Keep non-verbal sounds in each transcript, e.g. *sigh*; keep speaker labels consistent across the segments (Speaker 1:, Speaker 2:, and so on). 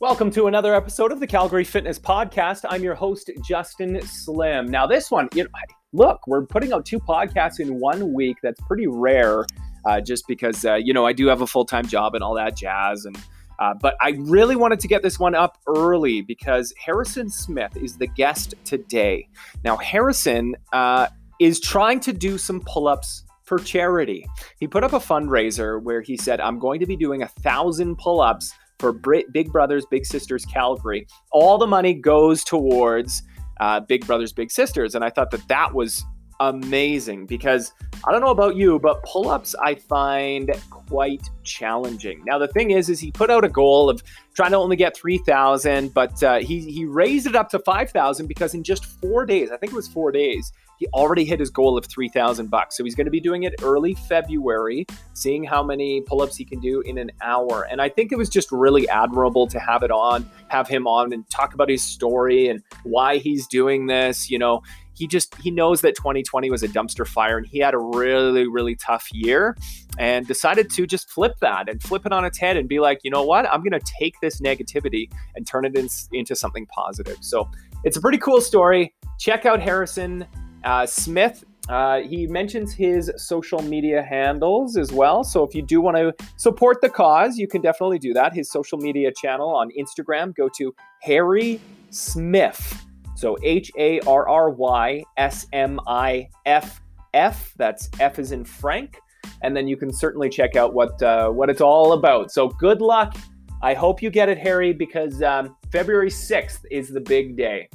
Speaker 1: Welcome to another episode of the Calgary Fitness Podcast. I'm your host, Justin Slim. Now, this one, you know, look, we're putting out two podcasts in one week. That's pretty rare, uh, just because uh, you know I do have a full time job and all that jazz. And uh, but I really wanted to get this one up early because Harrison Smith is the guest today. Now, Harrison uh, is trying to do some pull ups for charity. He put up a fundraiser where he said, "I'm going to be doing a thousand pull ups." For Big Brothers Big Sisters Calgary. All the money goes towards uh, Big Brothers Big Sisters, and I thought that that was amazing because I don't know about you, but pull-ups I find quite challenging. Now the thing is, is he put out a goal of trying to only get three thousand, but uh, he he raised it up to five thousand because in just four days, I think it was four days, he already hit his goal of 3000 bucks. So he's going to be doing it early February, seeing how many pull-ups he can do in an hour. And I think it was just really admirable to have it on, have him on and talk about his story and why he's doing this, you know, he just he knows that 2020 was a dumpster fire and he had a really really tough year and decided to just flip that and flip it on its head and be like you know what i'm going to take this negativity and turn it in, into something positive so it's a pretty cool story check out harrison uh, Smith, uh, he mentions his social media handles as well. So if you do want to support the cause, you can definitely do that. His social media channel on Instagram, go to Harry Smith. So H A R R Y S M I F F. That's F is in Frank. And then you can certainly check out what uh, what it's all about. So good luck. I hope you get it, Harry, because um, February 6th is the big day.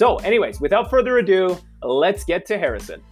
Speaker 1: So, anyways, without further ado, let's get to Harrison.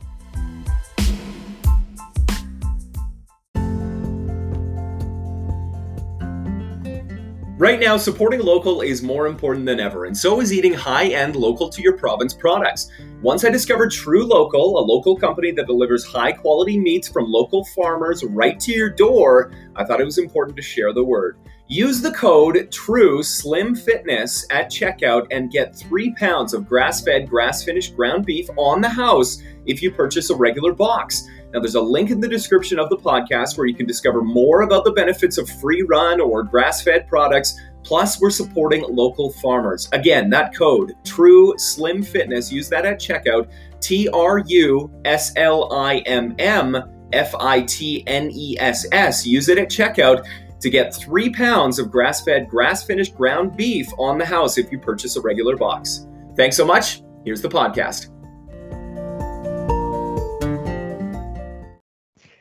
Speaker 1: Right now, supporting local is more important than ever, and so is eating high end local to your province products. Once I discovered TruLocal, a local company that delivers high quality meats from local farmers right to your door, I thought it was important to share the word. Use the code True Slim Fitness at checkout and get three pounds of grass-fed, grass-finished ground beef on the house if you purchase a regular box. Now, there's a link in the description of the podcast where you can discover more about the benefits of free run or grass fed products. Plus, we're supporting local farmers. Again, that code, True Slim Fitness, use that at checkout T R U S L I M M F I T N E S S. Use it at checkout to get three pounds of grass fed, grass finished ground beef on the house if you purchase a regular box. Thanks so much. Here's the podcast.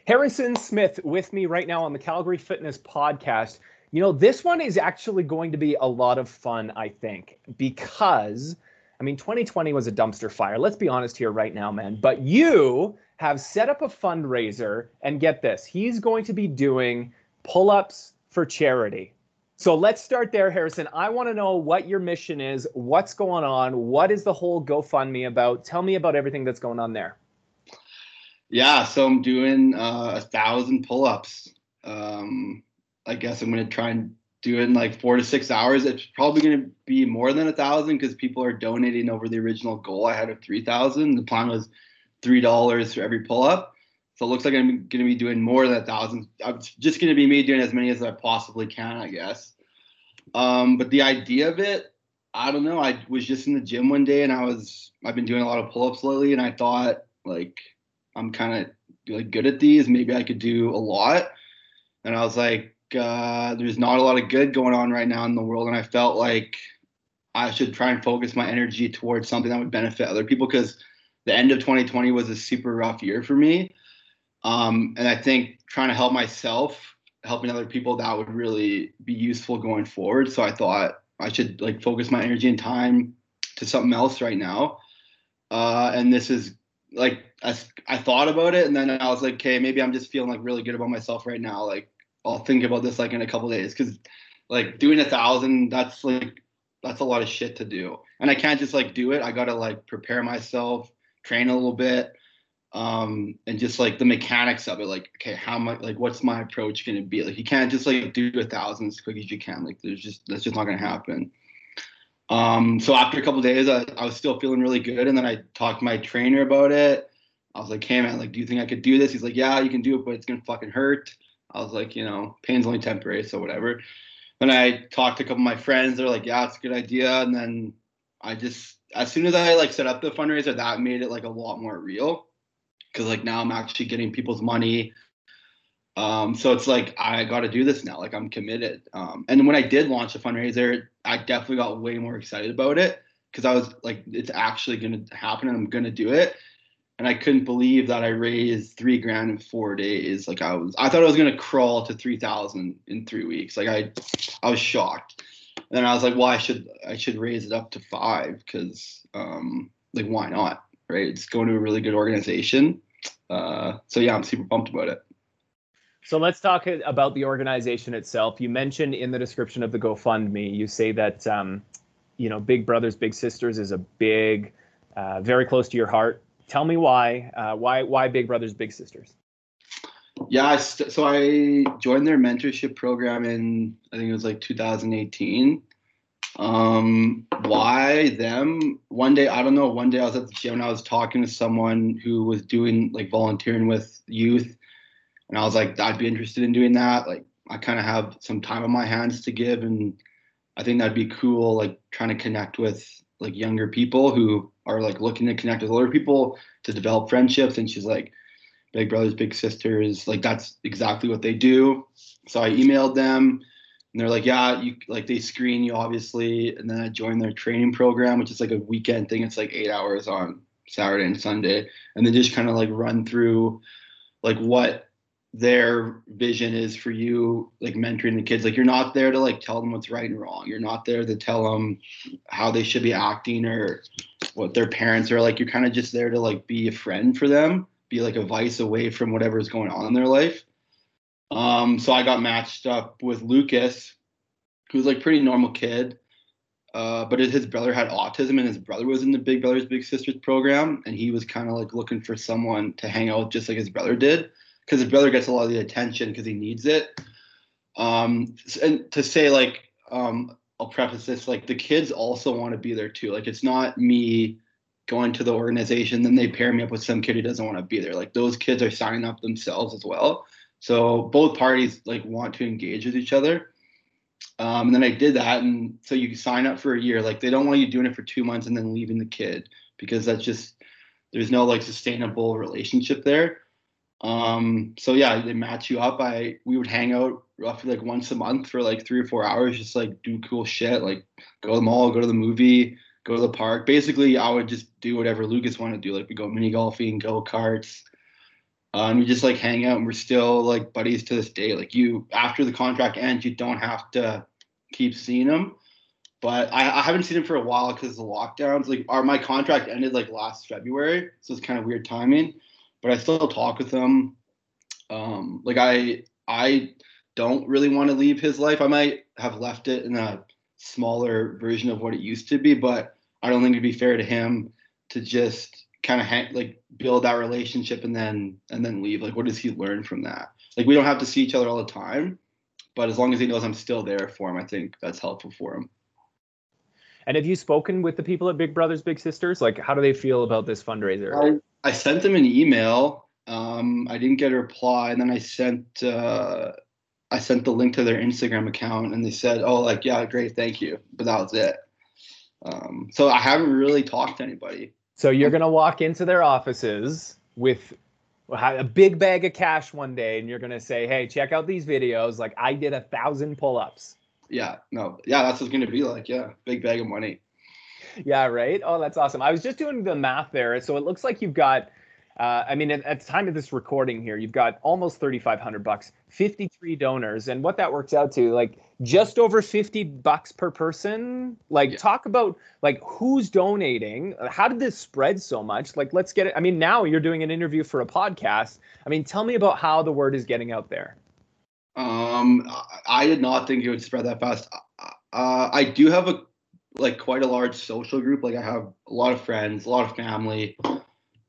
Speaker 1: Harrison Smith with me right now on the Calgary Fitness Podcast. You know, this one is actually going to be a lot of fun, I think, because I mean, 2020 was a dumpster fire. Let's be honest here right now, man. But you have set up a fundraiser, and get this, he's going to be doing pull ups for charity. So let's start there, Harrison. I want to know what your mission is, what's going on, what is the whole GoFundMe about? Tell me about everything that's going on there.
Speaker 2: Yeah, so I'm doing uh, a thousand pull-ups. Um, I guess I'm gonna try and do it in like four to six hours. It's probably gonna be more than a thousand because people are donating over the original goal I had of three thousand. The plan was three dollars for every pull-up. So it looks like I'm going to be doing more than a thousand. I'm just going to be me doing as many as I possibly can, I guess. Um, but the idea of it, I don't know. I was just in the gym one day and I was, I've been doing a lot of pull ups lately and I thought, like, I'm kind of like good at these. Maybe I could do a lot. And I was like, uh, there's not a lot of good going on right now in the world. And I felt like I should try and focus my energy towards something that would benefit other people because the end of 2020 was a super rough year for me. Um, and I think trying to help myself, helping other people, that would really be useful going forward. So I thought I should like focus my energy and time to something else right now. Uh, and this is like I, I thought about it, and then I was like, okay, maybe I'm just feeling like really good about myself right now. Like I'll think about this like in a couple days, because like doing a thousand, that's like that's a lot of shit to do, and I can't just like do it. I gotta like prepare myself, train a little bit, um, and just like the mechanics of it, like okay, how much, like what's my approach going to be? Like you can't just like do a thousand as quick as you can. Like there's just that's just not going to happen. Um, so after a couple days, I, I was still feeling really good, and then I talked to my trainer about it. I was like, hey man, like, do you think I could do this? He's like, yeah, you can do it, but it's gonna fucking hurt. I was like, you know, pain's only temporary, so whatever. then I talked to a couple of my friends. They're like, yeah, it's a good idea. And then I just, as soon as I like set up the fundraiser, that made it like a lot more real. Cause like now I'm actually getting people's money. Um, so it's like I got to do this now. Like I'm committed. Um, and when I did launch a fundraiser, I definitely got way more excited about it because I was like, it's actually gonna happen, and I'm gonna do it and I couldn't believe that I raised three grand in four days. Like I was, I thought I was gonna crawl to three thousand in three weeks. Like I, I was shocked. And then I was like, well, I should, I should raise it up to five because, um, like, why not? Right? It's going to a really good organization. Uh, so yeah, I'm super pumped about it.
Speaker 1: So let's talk about the organization itself. You mentioned in the description of the GoFundMe, you say that, um, you know, Big Brothers Big Sisters is a big, uh, very close to your heart tell me why uh, why why big brothers big sisters
Speaker 2: yeah so i joined their mentorship program in i think it was like 2018 um why them? One day i don't know. One day i was at the gym and i was talking to someone who was doing like volunteering with youth. And i was like i'd be interested in doing that. Like i kind of have some time on my hands to give and i think that'd be cool like trying to connect with like younger people who are like looking to connect with older people to develop friendships. And she's like, Big Brothers Big Sisters, like that's exactly what they do. So I emailed them and they're like, yeah, you like they screen you obviously. And then I joined their training program, which is like a weekend thing. It's like eight hours on Saturday and Sunday. And then just kind of like run through like what their vision is for you like mentoring the kids like you're not there to like tell them what's right and wrong you're not there to tell them how they should be acting or what their parents are like you're kind of just there to like be a friend for them be like a vice away from whatever is going on in their life um so i got matched up with lucas who's like pretty normal kid uh, but his brother had autism and his brother was in the big brothers big sisters program and he was kind of like looking for someone to hang out with just like his brother did because his brother gets a lot of the attention because he needs it. Um, and to say like, um, I'll preface this like the kids also want to be there too. Like it's not me going to the organization, then they pair me up with some kid who doesn't want to be there. Like those kids are signing up themselves as well. So both parties like want to engage with each other. Um, and then I did that, and so you sign up for a year. Like they don't want you doing it for two months and then leaving the kid because that's just there's no like sustainable relationship there. Um, so yeah, they match you up. I we would hang out roughly like once a month for like three or four hours, just like do cool shit, like go to the mall, go to the movie, go to the park. Basically, I would just do whatever Lucas wanted to do. Like we go mini golfing, go karts. And we just like hang out and we're still like buddies to this day. Like you after the contract ends, you don't have to keep seeing him. But I, I haven't seen him for a while because the lockdowns. Like our my contract ended like last February, so it's kind of weird timing but I still talk with him. Um, like I I don't really want to leave his life. I might have left it in a smaller version of what it used to be, but I don't think it'd be fair to him to just kind of ha- like build that relationship and then and then leave. Like, what does he learn from that? Like, we don't have to see each other all the time, but as long as he knows I'm still there for him, I think that's helpful for him.
Speaker 1: And have you spoken with the people at Big Brothers Big Sisters? Like, how do they feel about this fundraiser?
Speaker 2: I sent them an email. Um, I didn't get a reply, and then I sent uh, I sent the link to their Instagram account, and they said, "Oh, like yeah, great, thank you," but that was it. Um, so I haven't really talked to anybody.
Speaker 1: So you're gonna walk into their offices with a big bag of cash one day, and you're gonna say, "Hey, check out these videos. Like I did a thousand pull-ups."
Speaker 2: Yeah, no, yeah, that's what's gonna be like. Yeah, big bag of money
Speaker 1: yeah, right. Oh, that's awesome. I was just doing the math there. So it looks like you've got, uh, I mean, at, at, the time of this recording here, you've got almost 3,500 bucks, 53 donors. And what that works out to, like just over 50 bucks per person. Like yeah. talk about like who's donating. How did this spread so much? Like, let's get it. I mean, now you're doing an interview for a podcast. I mean, tell me about how the word is getting out there.
Speaker 2: Um, I did not think it would spread that fast. Uh, I do have a like quite a large social group. Like I have a lot of friends, a lot of family.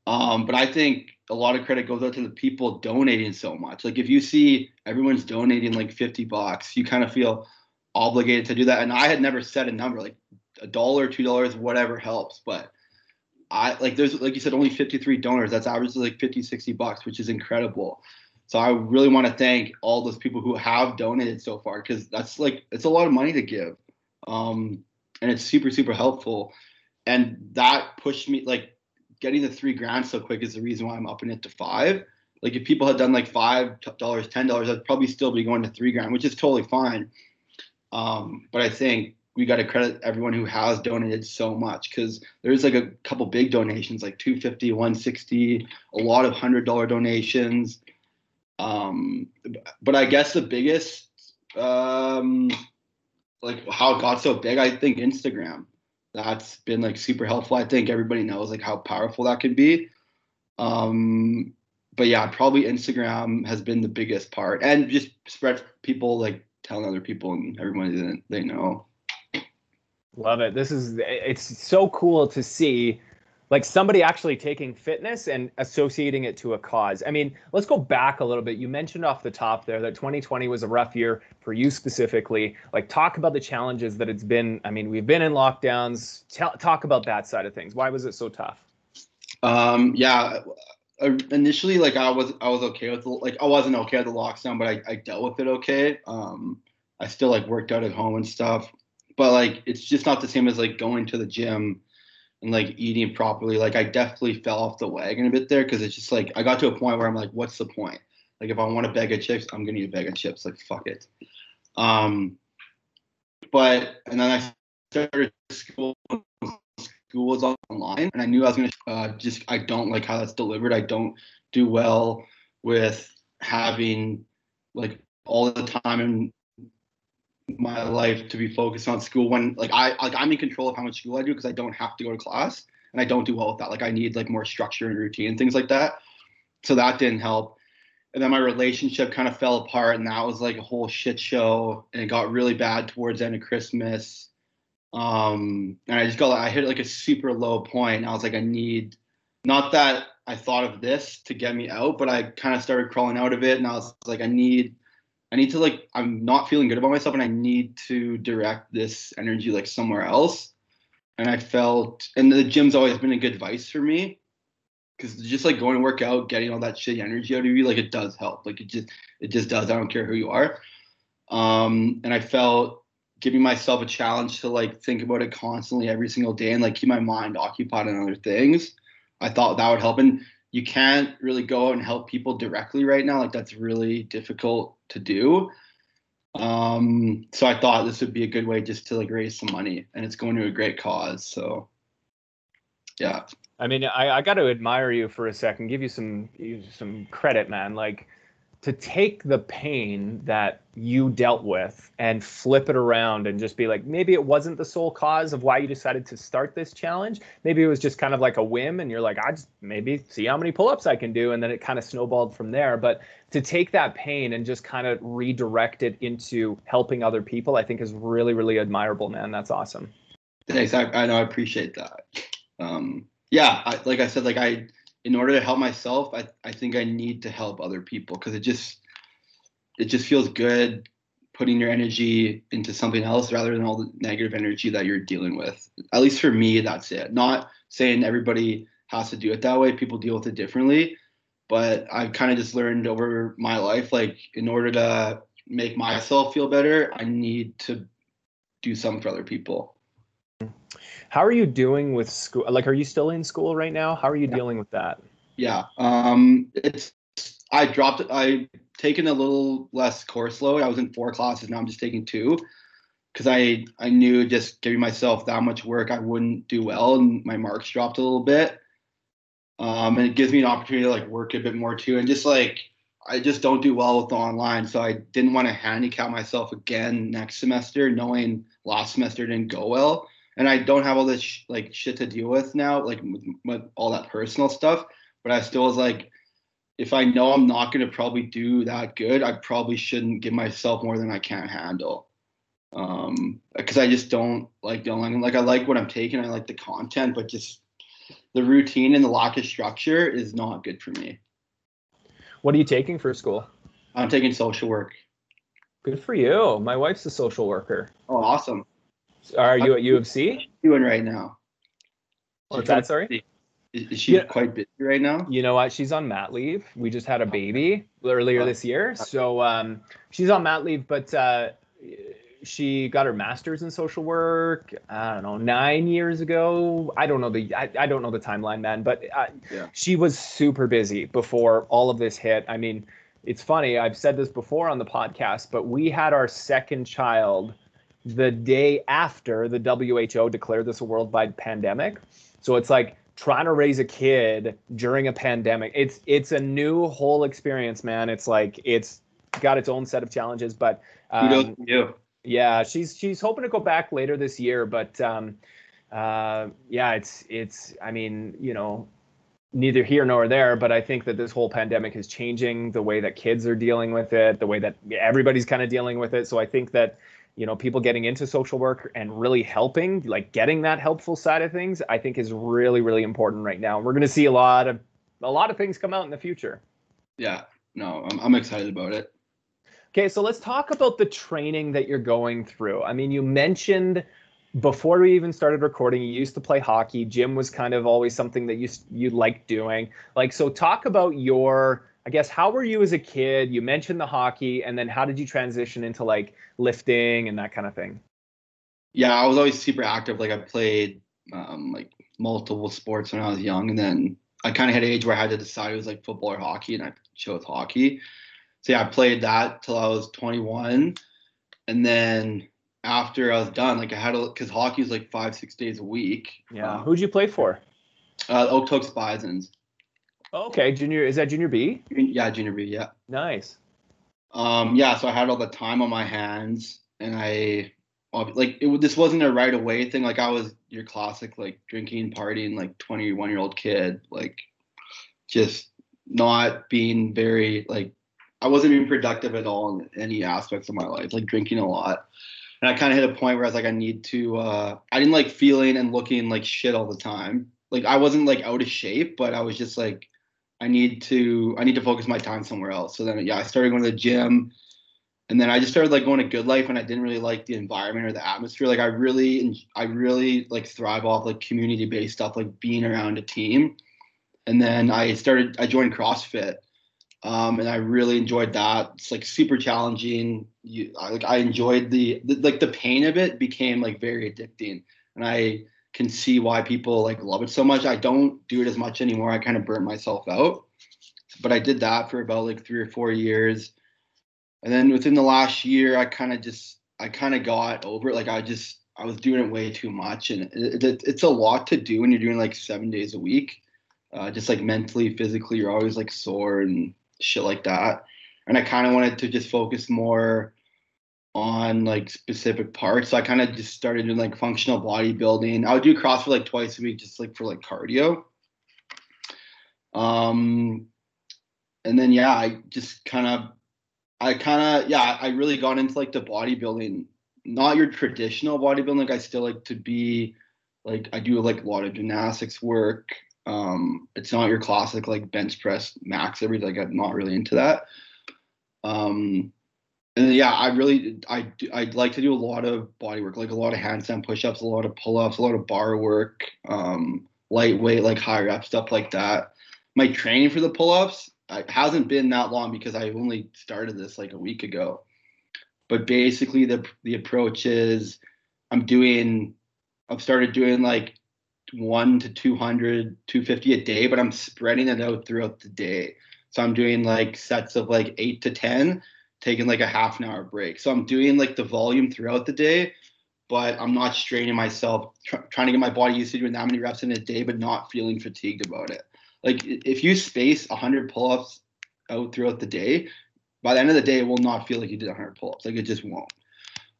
Speaker 2: Um, but I think a lot of credit goes out to the people donating so much. Like if you see everyone's donating like 50 bucks, you kind of feel obligated to do that. And I had never set a number, like a dollar, two dollars, whatever helps. But I like there's like you said, only 53 donors. That's average like 50, 60 bucks, which is incredible. So I really want to thank all those people who have donated so far because that's like it's a lot of money to give, um, and it's super super helpful. And that pushed me like getting the three grand so quick is the reason why I'm upping it to five. Like if people had done like five dollars, ten dollars, I'd probably still be going to three grand, which is totally fine. Um, but I think we got to credit everyone who has donated so much because there's like a couple big donations, like 250, 160, a lot of hundred dollar donations. Um, but I guess the biggest, um, like how it got so big, I think Instagram. That's been like super helpful. I think everybody knows like how powerful that can be. Um, but yeah, probably Instagram has been the biggest part, and just spread people like telling other people and everybody that they know.
Speaker 1: Love it. This is it's so cool to see like somebody actually taking fitness and associating it to a cause. I mean, let's go back a little bit. You mentioned off the top there that 2020 was a rough year for you specifically. Like, talk about the challenges that it's been. I mean, we've been in lockdowns. Tell, talk about that side of things. Why was it so tough?
Speaker 2: Um, yeah, uh, initially, like I was, I was okay with the, like I wasn't okay with the lockdown, but I, I dealt with it okay. Um, I still like worked out at home and stuff, but like it's just not the same as like going to the gym and like eating properly. Like I definitely fell off the wagon a bit there because it's just like I got to a point where I'm like, what's the point? Like if I want a bag of chips, I'm gonna eat a bag of chips. Like fuck it. Um, but and then I started school. School was online, and I knew I was gonna uh, just. I don't like how that's delivered. I don't do well with having like all the time in my life to be focused on school when like I like I'm in control of how much school I do because I don't have to go to class and I don't do well with that. Like I need like more structure and routine and things like that. So that didn't help. And then my relationship kind of fell apart and that was like a whole shit show and it got really bad towards end of Christmas. Um and I just got I hit like a super low point. I was like I need not that I thought of this to get me out, but I kind of started crawling out of it and I was like I need I need to like I'm not feeling good about myself and I need to direct this energy like somewhere else. And I felt and the gym's always been a good vice for me. Cause just like going to work out, getting all that shitty energy out of you, like it does help. Like it just it just does. I don't care who you are. Um, and I felt giving myself a challenge to like think about it constantly every single day and like keep my mind occupied on other things. I thought that would help. And you can't really go out and help people directly right now. Like that's really difficult to do. Um, so I thought this would be a good way just to like raise some money, and it's going to a great cause. So yeah.
Speaker 1: I mean, I, I got to admire you for a second, give you some some credit, man. Like to take the pain that you dealt with and flip it around and just be like maybe it wasn't the sole cause of why you decided to start this challenge. Maybe it was just kind of like a whim and you're like i just maybe see how many pull-ups i can do. And then it kind of snowballed from there. But to take that pain and just kind of redirect it into helping other people i think is really really admirable man. That's awesome.
Speaker 2: Thanks. I, I know i appreciate that. Um yeah I, like i said like i in order to help myself, I, I think I need to help other people because it just it just feels good putting your energy into something else rather than all the negative energy that you're dealing with. At least for me, that's it. Not saying everybody has to do it that way. People deal with it differently. But I've kind of just learned over my life, like in order to make myself feel better, I need to do something for other people.
Speaker 1: How are you doing with school? Like, are you still in school right now? How are you yeah. dealing with that?
Speaker 2: Yeah, um, it's I dropped. I taken a little less course load. I was in four classes. Now I'm just taking two because I I knew just giving myself that much work I wouldn't do well, and my marks dropped a little bit. Um, and it gives me an opportunity to like work a bit more too, and just like I just don't do well with the online, so I didn't want to handicap myself again next semester, knowing last semester didn't go well and I don't have all this sh- like shit to deal with now, like with, with all that personal stuff. But I still was like, if I know I'm not gonna probably do that good, I probably shouldn't give myself more than I can handle. Um, because I just don't like doing like I like what I'm taking, I like the content, but just the routine and the lack of structure is not good for me.
Speaker 1: What are you taking for school?
Speaker 2: I'm taking social work.
Speaker 1: Good for you. My wife's a social worker.
Speaker 2: Oh, awesome.
Speaker 1: Are you at U of C?
Speaker 2: Doing right now.
Speaker 1: What's that? Sorry.
Speaker 2: Is, is she yeah. quite busy right now?
Speaker 1: You know what? She's on mat leave. We just had a baby earlier this year, so um, she's on mat leave. But uh, she got her master's in social work. I don't know, nine years ago. I don't know the I, I don't know the timeline, man. But uh, yeah. she was super busy before all of this hit. I mean, it's funny. I've said this before on the podcast, but we had our second child the day after the WHO declared this a worldwide pandemic. So it's like trying to raise a kid during a pandemic. It's it's a new whole experience, man. It's like it's got its own set of challenges, but
Speaker 2: um, you.
Speaker 1: Yeah, she's she's hoping to go back later this year, but um, uh, yeah, it's it's. I mean, you know, neither here nor there, but I think that this whole pandemic is changing the way that kids are dealing with it, the way that everybody's kind of dealing with it. So I think that you know people getting into social work and really helping, like getting that helpful side of things, I think is really really important right now. We're going to see a lot of a lot of things come out in the future.
Speaker 2: Yeah, no, I'm I'm excited about it.
Speaker 1: Okay, so let's talk about the training that you're going through. I mean, you mentioned before we even started recording, you used to play hockey. Gym was kind of always something that you you liked doing. Like, so talk about your, I guess, how were you as a kid? You mentioned the hockey, and then how did you transition into like lifting and that kind of thing?
Speaker 2: Yeah, I was always super active. Like, I played um, like multiple sports when I was young, and then I kind of had an age where I had to decide it was like football or hockey, and I chose hockey so yeah, I played that till I was 21, and then after I was done, like I had a because hockey is like five six days a week.
Speaker 1: Yeah. Um, Who'd you play for?
Speaker 2: Uh, Okotoks Bisons.
Speaker 1: Okay, junior is that junior B?
Speaker 2: Yeah, junior B. Yeah.
Speaker 1: Nice.
Speaker 2: Um, yeah, so I had all the time on my hands, and I like it. This wasn't a right away thing. Like I was your classic like drinking, partying, like 21 year old kid, like just not being very like I wasn't being productive at all in any aspects of my life, like drinking a lot. And I kind of hit a point where I was like, I need to. Uh, I didn't like feeling and looking like shit all the time. Like I wasn't like out of shape, but I was just like, I need to. I need to focus my time somewhere else. So then, yeah, I started going to the gym, and then I just started like going to GoodLife and I didn't really like the environment or the atmosphere. Like I really, I really like thrive off like community based stuff, like being around a team. And then I started. I joined CrossFit um, and I really enjoyed that. It's like super challenging. You I, like I enjoyed the, the like the pain of it became like very addicting, and I can see why people like love it so much. I don't do it as much anymore. I kind of burnt myself out, but I did that for about like three or four years, and then within the last year, I kind of just I kind of got over it. Like I just I was doing it way too much, and it, it, it's a lot to do when you're doing like seven days a week. Uh, just like mentally, physically, you're always like sore and shit like that. And I kind of wanted to just focus more on like specific parts. So I kind of just started doing like functional bodybuilding. I would do CrossFit like twice a week, just like for like cardio. Um, and then yeah, I just kind of, I kind of yeah, I really got into like the bodybuilding, not your traditional bodybuilding. Like I still like to be, like I do like a lot of gymnastics work. Um, it's not your classic like bench press max every like I'm not really into that. Um, and yeah, I really I I like to do a lot of body work, like a lot of handstand push-ups, a lot of pull-ups, a lot of bar work, um, lightweight, like high rep stuff like that. My training for the pull-ups hasn't been that long because I only started this like a week ago. But basically, the the approach is I'm doing I've started doing like one to 200, 250 a day, but I'm spreading it out throughout the day. So I'm doing like sets of like eight to 10, taking like a half an hour break. So I'm doing like the volume throughout the day, but I'm not straining myself, tr- trying to get my body used to doing that many reps in a day, but not feeling fatigued about it. Like if you space 100 pull ups out throughout the day, by the end of the day, it will not feel like you did 100 pull ups. Like it just won't.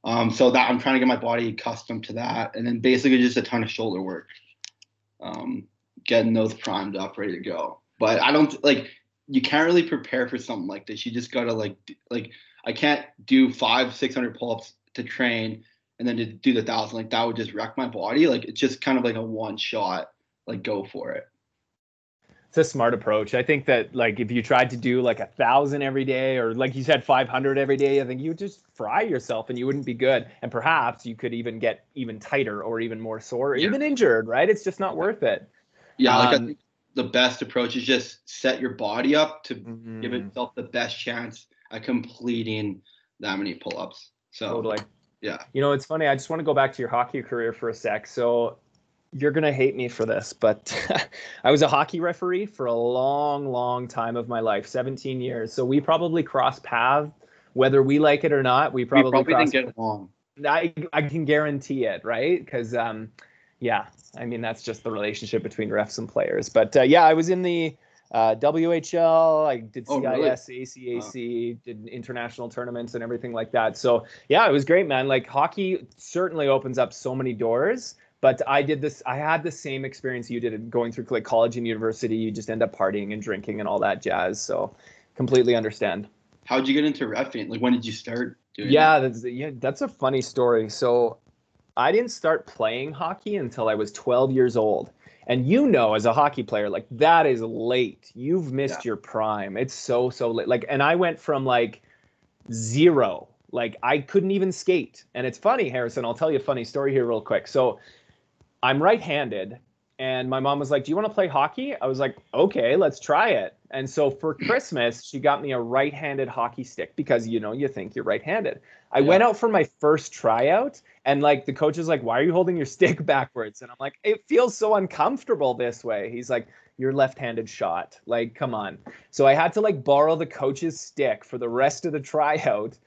Speaker 2: Um, so that I'm trying to get my body accustomed to that, and then basically just a ton of shoulder work um, getting those primed up, ready to go. But I don't like you can't really prepare for something like this. You just gotta like like I can't do five six hundred pull-ups to train and then to do the thousand like that would just wreck my body. Like it's just kind of like a one shot. Like go for it.
Speaker 1: It's a smart approach. I think that like if you tried to do like a thousand every day or like you said 500 every day, I think you would just fry yourself and you wouldn't be good. And perhaps you could even get even tighter or even more sore or yeah. even injured, right? It's just not worth it.
Speaker 2: Yeah, like um, I think the best approach is just set your body up to
Speaker 1: mm-hmm.
Speaker 2: give itself the best chance at completing that many pull-ups. So
Speaker 1: totally.
Speaker 2: Yeah.
Speaker 1: You know, it's funny. I just want to go back to your hockey career for a sec. So you're gonna hate me for this, but *laughs* I was a hockey referee for a long, long time of my life, 17 years. So we probably cross paths, whether we like it or not. We probably,
Speaker 2: we probably didn't get along.
Speaker 1: I I can guarantee it, right? Because um, yeah, I mean that's just the relationship between refs and players. But uh, yeah, I was in the uh, WHL. I did CIS, oh, really? ACAC, wow. did international tournaments and everything like that. So yeah, it was great, man. Like hockey certainly opens up so many doors but I did this. I had the same experience you did going through like college and university. You just end up partying and drinking and all that jazz. So, completely understand.
Speaker 2: How'd you get into refing? Like, when did you start doing?
Speaker 1: Yeah, that? that's yeah, that's a funny story. So, I didn't start playing hockey until I was 12 years old. And you know, as a hockey player, like that is late. You've missed yeah. your prime. It's so so late. Like, and I went from like zero like I couldn't even skate. And it's funny, Harrison, I'll tell you a funny story here real quick. So I'm right-handed and my mom was like, "Do you want to play hockey?" I was like, "Okay, let's try it." And so for hmm. Christmas, she got me a right-handed hockey stick because you know you think you're right-handed. I yeah. went out for my first tryout, and like the coach is like, "Why are you holding your *laughs* stick backwards?" And I'm like, "It feels so uncomfortable this way." He's like, "Your left-handed shot. Like, come on." So I had to like borrow the coach's stick for the rest of the tryout,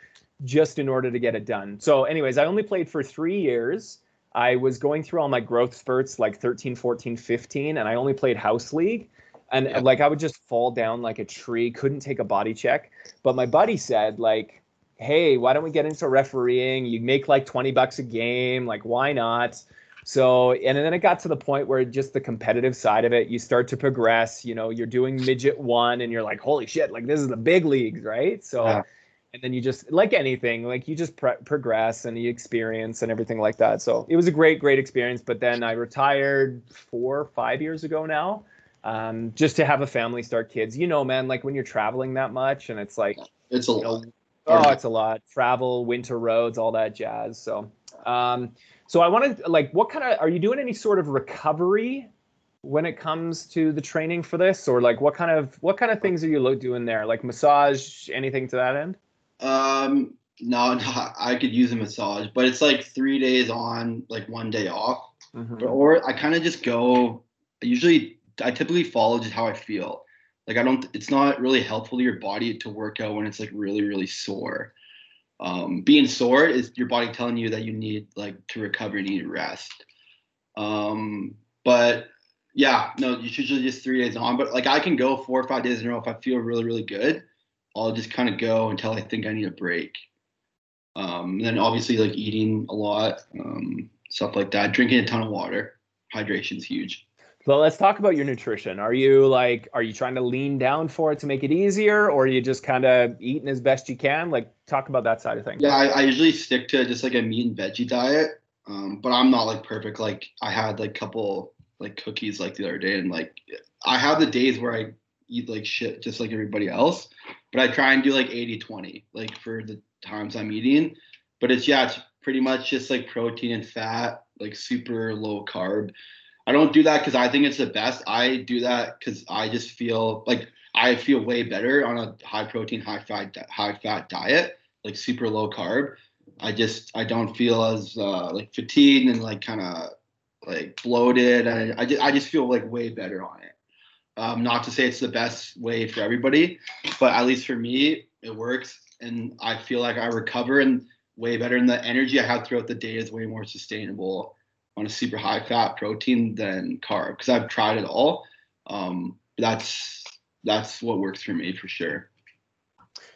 Speaker 1: just in order to get it done. So, anyways, I only played for three years. I was going through all my growth spurts like 13, 14, 15, and I only played house league. And yeah. like I would just fall down like a tree, couldn't take a body check. But my buddy said, like, hey, why don't we get into refereeing? You make like 20 bucks a game. Like, why not? So, and then it got to the point where just the competitive side of it, you start to progress. You know, you're doing midget one and you're like, holy shit, like this is the big leagues, right? So, yeah and then you just like anything like you just pre- progress and you experience and everything like that. So it was a great great experience but then i retired four five years ago now um, just to have a family start kids. You know man like when you're traveling that much and it's like
Speaker 2: it's a lot know,
Speaker 1: oh it's a lot. Travel winter roads all that jazz. So um, so i wanted like what kind of are you doing any sort of recovery when it comes to the training for this? Or like what kind of what kind of things are you doing there? Like massage anything to that end
Speaker 2: um, no, *laughs* no, I could use a massage, but it's like three days on, like one day off. Mm-hmm. But, or I kind of just go. I Usually, I typically follow just how I feel. Like I don't. It's not really helpful to your body to work out when it's like really, really sore. Um, being sore is your body telling you that you need like to recover, you need rest. Um, but yeah, no, you should just three days on. But like I can go four or five days in a row if I feel really, really good. I'll just kind of go until I think I need a break. Um, then obviously like eating a lot, um, stuff like that. Drinking a ton of water. Hydration is huge.
Speaker 1: So let's talk about your nutrition. Are you like, are you trying to lean down for it to make it easier, or are you just kind of eating as best you can? Like, talk about that side of things.
Speaker 2: Yeah, I, I usually stick to just like a meat and veggie diet, um, but I'm not like perfect. Like, I had like a couple like cookies like the other day, and like I have the days where I eat like shit just like everybody else but I try and do like 80 20, like for the times I'm eating. But it's, yeah, it's pretty much just like protein and fat, like super low carb. I don't do that because I think it's the best. I do that because I just feel like I feel way better on a high protein, high fat, high fat diet, like super low carb. I just I don't feel as uh, like fatigued and like kind of like bloated. I I just I just feel like way better on it. Um, not to say it's the best way for everybody, but at least for me, it works. And I feel like I recover and way better. And the energy I have throughout the day is way more sustainable on a super high fat protein than carb because I've tried it all. Um, that's that's what works for me for sure.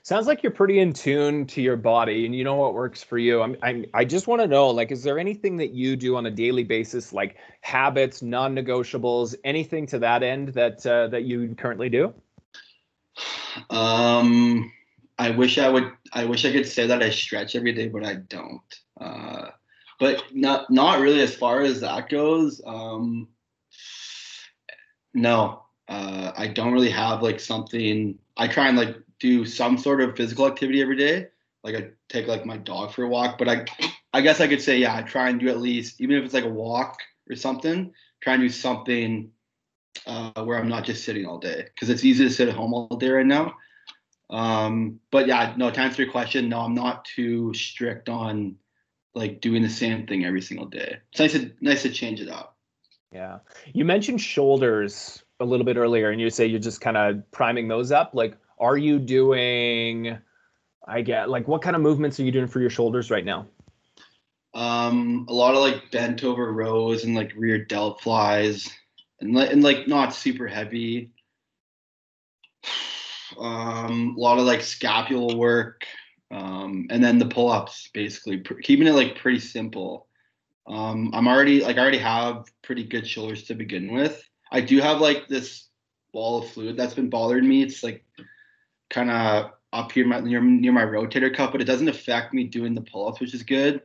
Speaker 1: Sounds like you're pretty in tune to your body and you know what works for you. I'm, I'm I just want to know like is there anything that you do on a daily basis like habits, non-negotiables, anything to that end that uh, that you currently do?
Speaker 2: Um I wish I would I wish I could say that I stretch every day but I don't. Uh but not not really as far as that goes. Um no. Uh I don't really have like something I try and like do some sort of physical activity every day. Like I take like my dog for a walk, but I I guess I could say yeah, I try and do at least even if it's like a walk or something, try and do something uh, where I'm not just sitting all day because it's easy to sit at home all day right now. Um, but yeah, no, to answer your question, no, I'm not too strict on like doing the same thing every single day. It's nice to nice to change it up.
Speaker 1: Yeah. You mentioned shoulders a little bit earlier and you say you're just kind of priming those up. Like, are you doing I get like what kind of movements are you doing for your shoulders right now?
Speaker 2: Um, a lot of like bent over rows and like rear delt flies and, and like not super heavy. Um, a lot of like scapular work, um, and then the pull ups basically pr- keeping it like pretty simple. Um, I'm already like I already have pretty good shoulders to begin with. I do have like this ball of fluid that's been bothering me. It's like kind of up here my, near near my rotator cuff, but it doesn't affect me doing the pull ups, which is good.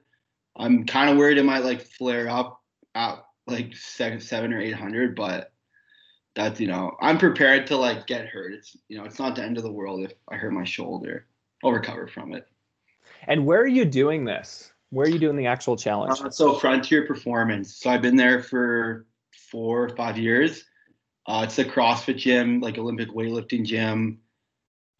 Speaker 2: I'm kind of worried it might like flare up at like seven, seven or eight hundred, but that's you know I'm prepared to like get hurt. It's you know it's not the end of the world if I hurt my shoulder. I'll recover from it.
Speaker 1: And where are you doing this? Where are you doing the actual challenge?
Speaker 2: Uh, so Frontier Performance. So I've been there for four or five years. Uh, it's a CrossFit gym, like Olympic weightlifting gym,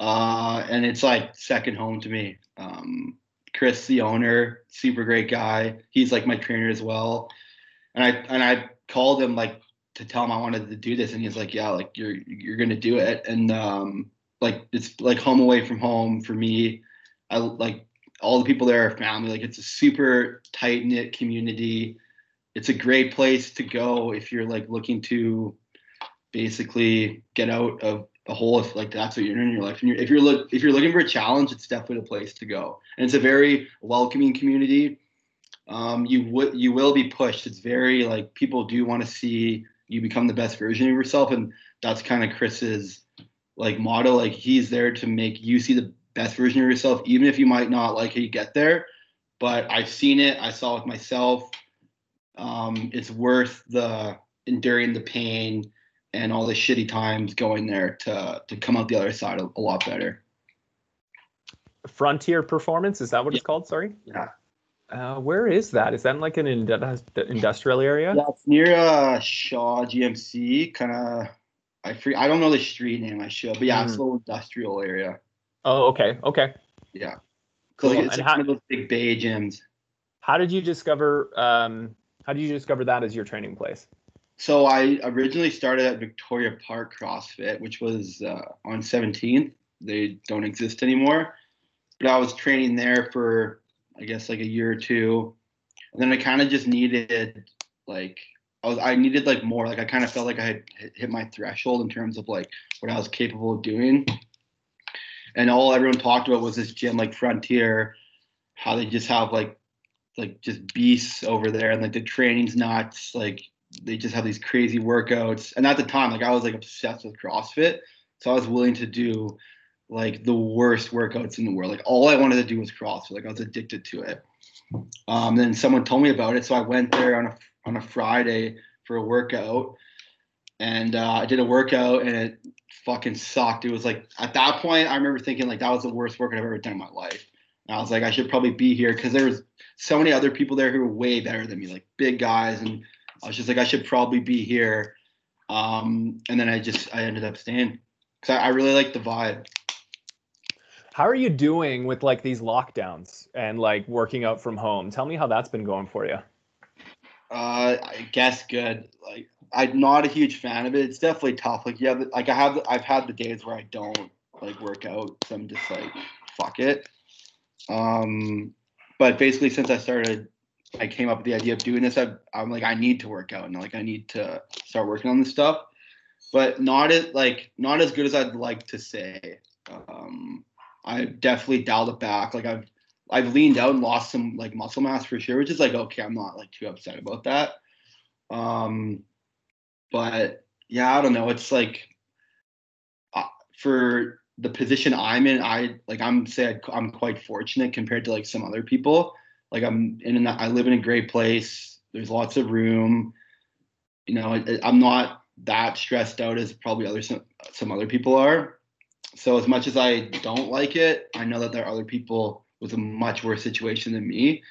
Speaker 2: uh, and it's like second home to me. Um, Chris, the owner, super great guy. He's like my trainer as well. And I and I called him like to tell him I wanted to do this, and he's like, "Yeah, like you're you're gonna do it." And um, like it's like home away from home for me. I like all the people there are family. Like it's a super tight knit community. It's a great place to go if you're like looking to basically get out of a hole if like that's what you're in your life. And you're, if you're look if you're looking for a challenge, it's definitely the place to go. And it's a very welcoming community. Um, you would you will be pushed. It's very like people do want to see you become the best version of yourself, and that's kind of Chris's like motto. Like he's there to make you see the best version of yourself, even if you might not like how you get there. But I've seen it. I saw it myself. Um, it's worth the enduring the pain and all the shitty times going there to to come out the other side a, a lot better.
Speaker 1: Frontier Performance is that what
Speaker 2: yeah.
Speaker 1: it's called? Sorry.
Speaker 2: Yeah.
Speaker 1: Uh, where is that? Is that in like an industrial area?
Speaker 2: Yeah, it's near uh, Shaw GMC. Kind of, I free. I don't know the street name. I should, but yeah, mm. it's a hmm. little industrial area.
Speaker 1: Oh, okay, okay.
Speaker 2: Yeah. Cool. Like, it's like how, one of those big bay gyms.
Speaker 1: How did you discover? Um, how did you discover that as your training place?
Speaker 2: So I originally started at Victoria Park CrossFit, which was uh, on 17th. They don't exist anymore. But I was training there for, I guess, like a year or two. And then I kind of just needed, like, I was, I needed like more. Like, I kind of felt like I had hit my threshold in terms of like what I was capable of doing. And all everyone talked about was this gym, like Frontier, how they just have like, like just beasts over there, and like the training's nuts. Like they just have these crazy workouts. And at the time, like I was like obsessed with CrossFit. So I was willing to do like the worst workouts in the world. Like all I wanted to do was CrossFit. Like I was addicted to it. Um, then someone told me about it. So I went there on a on a Friday for a workout. And uh, I did a workout and it fucking sucked. It was like at that point I remember thinking like that was the worst workout I've ever done in my life. And I was like, I should probably be here because there was so many other people there who were way better than me, like big guys and I was just like, I should probably be here. Um, and then I just I ended up staying because I, I really like the vibe.
Speaker 1: How are you doing with like these lockdowns and like working out from home? Tell me how that's been going for you.
Speaker 2: Uh, I guess good. Like I'm not a huge fan of it. It's definitely tough. Like yeah, like I have I've had the days where I don't like work out, so I'm just like fuck it. Um, but basically since I started I came up with the idea of doing this, I, I'm like, I need to work out and like I need to start working on this stuff, but not as like not as good as I'd like to say. Um, I definitely dialed it back. Like I've I've leaned out and lost some like muscle mass for sure, which is like okay, I'm not like too upset about that. Um, but yeah, I don't know. It's like uh, for the position I'm in, I like I'm say I'm quite fortunate compared to like some other people like I'm in I live in a great place. There's lots of room. You know, I, I'm not that stressed out as probably other some, some other people are. So as much as I don't like it, I know that there are other people with a much worse situation than me.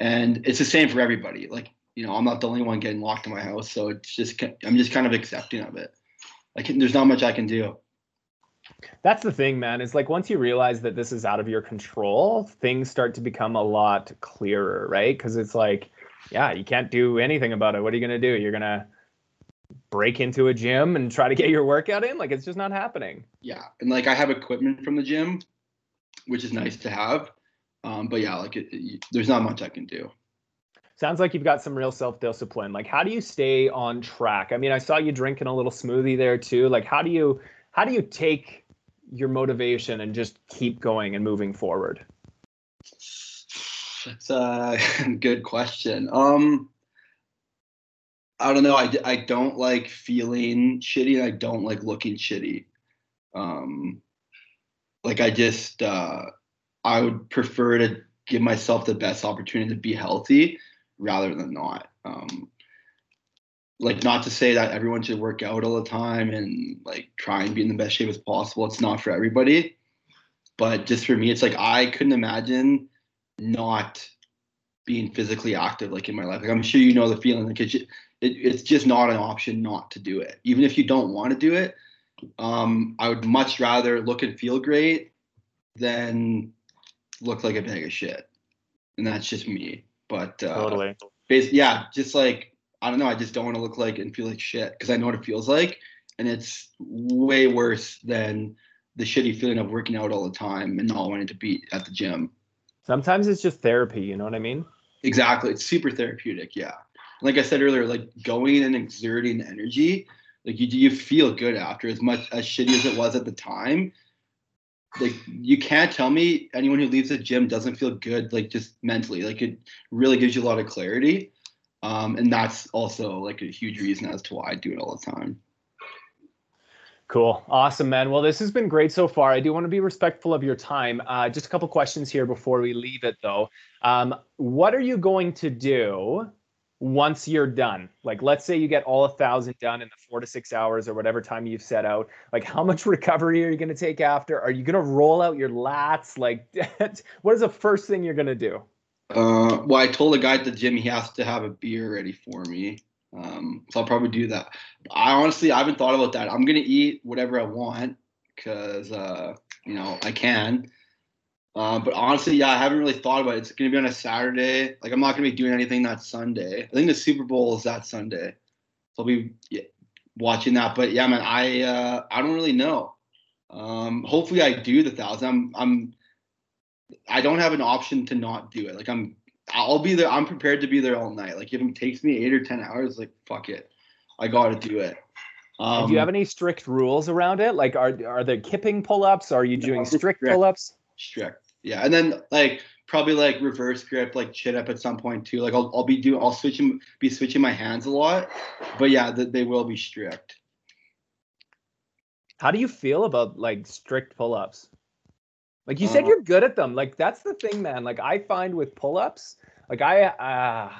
Speaker 2: And it's the same for everybody. Like you know, I'm not the only one getting locked in my house. So it's just, I'm just kind of accepting of it. Like, there's not much I can do.
Speaker 1: That's the thing, man. It's like once you realize that this is out of your control, things start to become a lot clearer, right? Because it's like, yeah, you can't do anything about it. What are you going to do? You're going to break into a gym and try to get your workout in? Like, it's just not happening.
Speaker 2: Yeah. And like, I have equipment from the gym, which is nice to have. Um, but yeah, like, it, it, there's not much I can do.
Speaker 1: Sounds like you've got some real self discipline. Like, how do you stay on track? I mean, I saw you drinking a little smoothie there too. Like, how do you how do you take your motivation and just keep going and moving forward?
Speaker 2: That's a *laughs* good question. Um, I don't know. I, I don't like feeling shitty. and I don't like looking shitty. Um, like I just, uh, I would prefer to give myself the best opportunity to be healthy rather than not. Um, like not to say that everyone should work out all the time and like try and be in the best shape as possible. It's not for everybody. But just for me, it's like I couldn't imagine not being physically active like in my life. Like I'm sure you know the feeling. Like it's just, it, it's just not an option not to do it. Even if you don't want to do it, um, I would much rather look and feel great than look like a bag of shit. And that's just me. But uh,
Speaker 1: totally.
Speaker 2: yeah, just like I don't know. I just don't want to look like and feel like shit because I know what it feels like, and it's way worse than the shitty feeling of working out all the time and not wanting to be at the gym.
Speaker 1: Sometimes it's just therapy. You know what I mean?
Speaker 2: Exactly. It's super therapeutic. Yeah. Like I said earlier, like going and exerting energy, like you you feel good after as much as shitty as it was at the time. Like you can't tell me anyone who leaves the gym doesn't feel good, like just mentally. Like it really gives you a lot of clarity. Um, and that's also like a huge reason as to why I do it all the time.
Speaker 1: Cool. Awesome, man. Well, this has been great so far. I do want to be respectful of your time. Uh, just a couple questions here before we leave it, though. Um, what are you going to do once you're done? Like, let's say you get all a thousand done in the four to six hours or whatever time you've set out. Like, how much *laughs* recovery are you going to take after? Are you going to roll out your lats? Like, *laughs* what is the first thing you're going to do?
Speaker 2: Uh, well, I told the guy at the gym he has to have a beer ready for me. Um, so I'll probably do that. I honestly I haven't thought about that. I'm gonna eat whatever I want because uh, you know I can. Uh, but honestly, yeah, I haven't really thought about it. It's gonna be on a Saturday. Like I'm not gonna be doing anything that Sunday. I think the Super Bowl is that Sunday, so I'll be yeah, watching that. But yeah, man, I uh, I don't really know. Um, hopefully, I do the thousand. I'm I'm I don't have an option to not do it. Like I'm I'll be there. I'm prepared to be there all night. Like if it takes me eight or ten hours, like fuck it, I got to do it.
Speaker 1: Um, do you have any strict rules around it? Like are are there kipping pull-ups? Are you doing strict, strict pull-ups?
Speaker 2: Strict. Yeah, and then like probably like reverse grip, like chin up at some point too. Like I'll I'll be doing I'll switch be switching my hands a lot, but yeah, th- they will be strict.
Speaker 1: How do you feel about like strict pull-ups? Like you said, uh, you're good at them. Like that's the thing, man. Like I find with pull-ups, like I uh,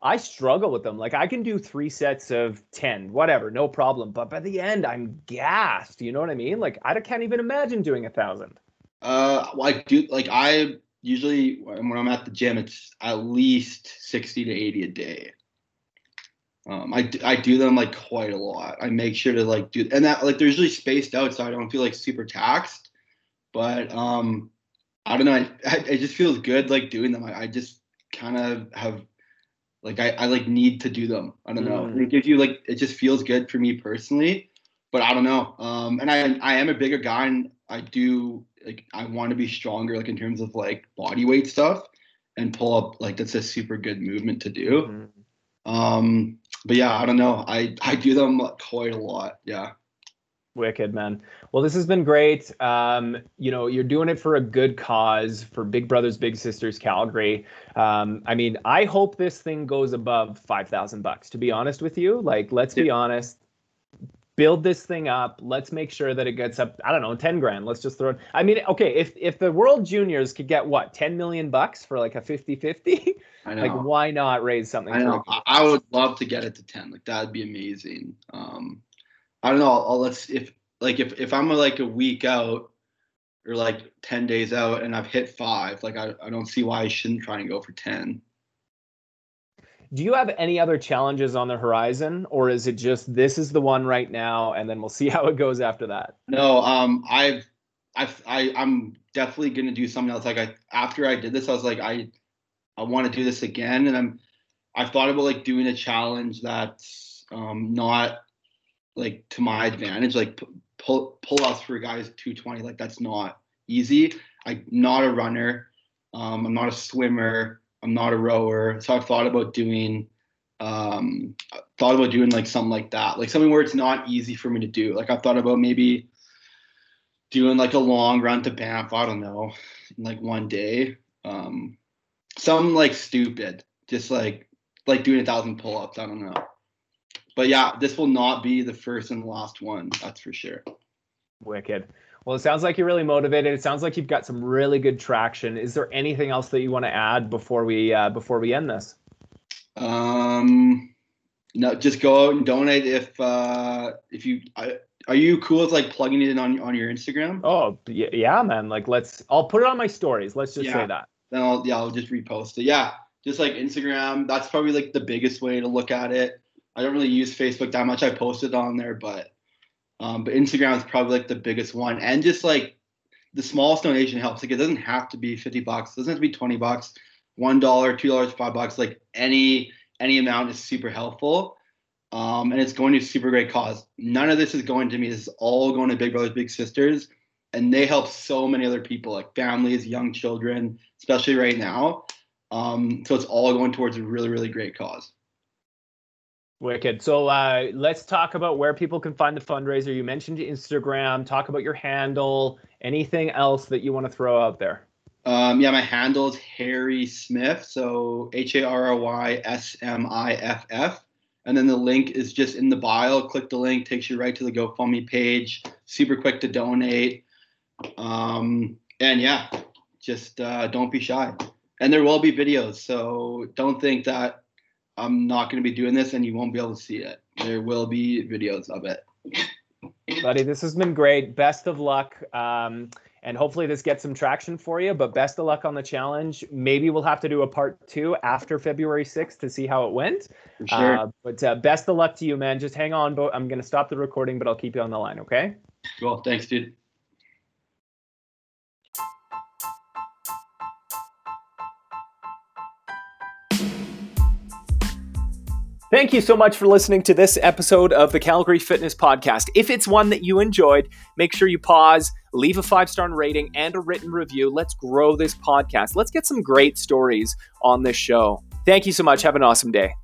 Speaker 1: I struggle with them. Like I can do three sets of ten, whatever, no problem. But by the end, I'm gassed. You know what I mean? Like I can't even imagine doing a thousand.
Speaker 2: Uh, well, I do. Like I usually when I'm at the gym, it's at least sixty to eighty a day. Um, I, I do them like quite a lot. I make sure to like do and that like they're usually spaced out so I don't feel like super taxed. But um, I don't know. I, it just feels good like doing them. I, I just kind of have like I, I like need to do them. I don't know. Mm. It gives you like it just feels good for me personally. But I don't know. Um, and I I am a bigger guy and I do like I want to be stronger like in terms of like body weight stuff and pull up like that's a super good movement to do. Mm. Um, but yeah, I don't know. I I do them quite a lot. Yeah.
Speaker 1: Wicked, man. Well, this has been great. Um, you know, you're doing it for a good cause for Big Brothers Big Sisters Calgary. Um, I mean, I hope this thing goes above five thousand bucks. To be honest with you, like, let's be honest. Build this thing up. Let's make sure that it gets up. I don't know, ten grand. Let's just throw it. I mean, okay, if if the World Juniors could get what ten million bucks for like a 50-50, *laughs* like why not raise something?
Speaker 2: I know. I would love to get it to ten. Like that'd be amazing. Um, I don't know. I'll, I'll, let's if like if if I'm like a week out or like 10 days out and I've hit five, like I, I don't see why I shouldn't try and go for 10.
Speaker 1: Do you have any other challenges on the horizon, or is it just this is the one right now, and then we'll *laughs* see how it goes after that?
Speaker 2: No, um, I've, I've, I, I'm definitely gonna do something else. Like I, after I did this, I was like, I, I want to do this again, and I'm, I've thought about like doing a challenge that's um, not like to my advantage, like pull pull ups for guys 220. Like that's not easy. I'm not a runner. Um, I'm not a swimmer. I'm not a rower. So I've thought about doing um thought about doing like something like that. Like something where it's not easy for me to do. Like I've thought about maybe doing like a long run to Banff, I don't know, like one day. Um something like stupid. Just like like doing a thousand pull ups. I don't know. But yeah, this will not be the first and last one, that's for sure.
Speaker 1: Wicked. Well, it sounds like you're really motivated. It sounds like you've got some really good traction. Is there anything else that you want to add before we uh, before we end this?
Speaker 2: Um, no, just go out and donate if uh, if you are you cool with like plugging it in on on your Instagram?
Speaker 1: Oh yeah, man. Like let's I'll put it on my stories. Let's just
Speaker 2: yeah.
Speaker 1: say that.
Speaker 2: Then I'll yeah I'll just repost it. Yeah, just like Instagram. That's probably like the biggest way to look at it. I don't really use Facebook that much. I posted on there, but um, but Instagram is probably like the biggest one, and just like the smallest donation helps. Like it doesn't have to be fifty bucks. It doesn't have to be twenty bucks, one dollar, two dollars, five bucks. Like any any amount is super helpful, um, and it's going to super great cause. None of this is going to me. This is all going to Big Brothers Big Sisters, and they help so many other people, like families, young children, especially right now. Um, so it's all going towards a really really great cause.
Speaker 1: Wicked. So uh, let's talk about where people can find the fundraiser. You mentioned Instagram. Talk about your handle. Anything else that you want to throw out there?
Speaker 2: Um, yeah, my handle is Harry Smith. So H A R R Y S M I F F. And then the link is just in the bio. Click the link, takes you right to the GoFundMe page. Super quick to donate. Um, and yeah, just uh, don't be shy. And there will be videos. So don't think that I'm not going to be doing this and you won't be able to see it. There will be videos of it.
Speaker 1: Buddy, this has been great. Best of luck. Um, and hopefully this gets some traction for you, but best of luck on the challenge. Maybe we'll have to do a part two after February 6th to see how it went.
Speaker 2: For sure.
Speaker 1: Uh, but uh, best of luck to you, man. Just hang on. But I'm going to stop the recording, but I'll keep you on the line, okay?
Speaker 2: Cool. Thanks, dude.
Speaker 1: Thank you so much for listening to this episode of the Calgary Fitness Podcast. If it's one that you enjoyed, make sure you pause, leave a five star rating, and a written review. Let's grow this podcast. Let's get some great stories on this show. Thank you so much. Have an awesome day.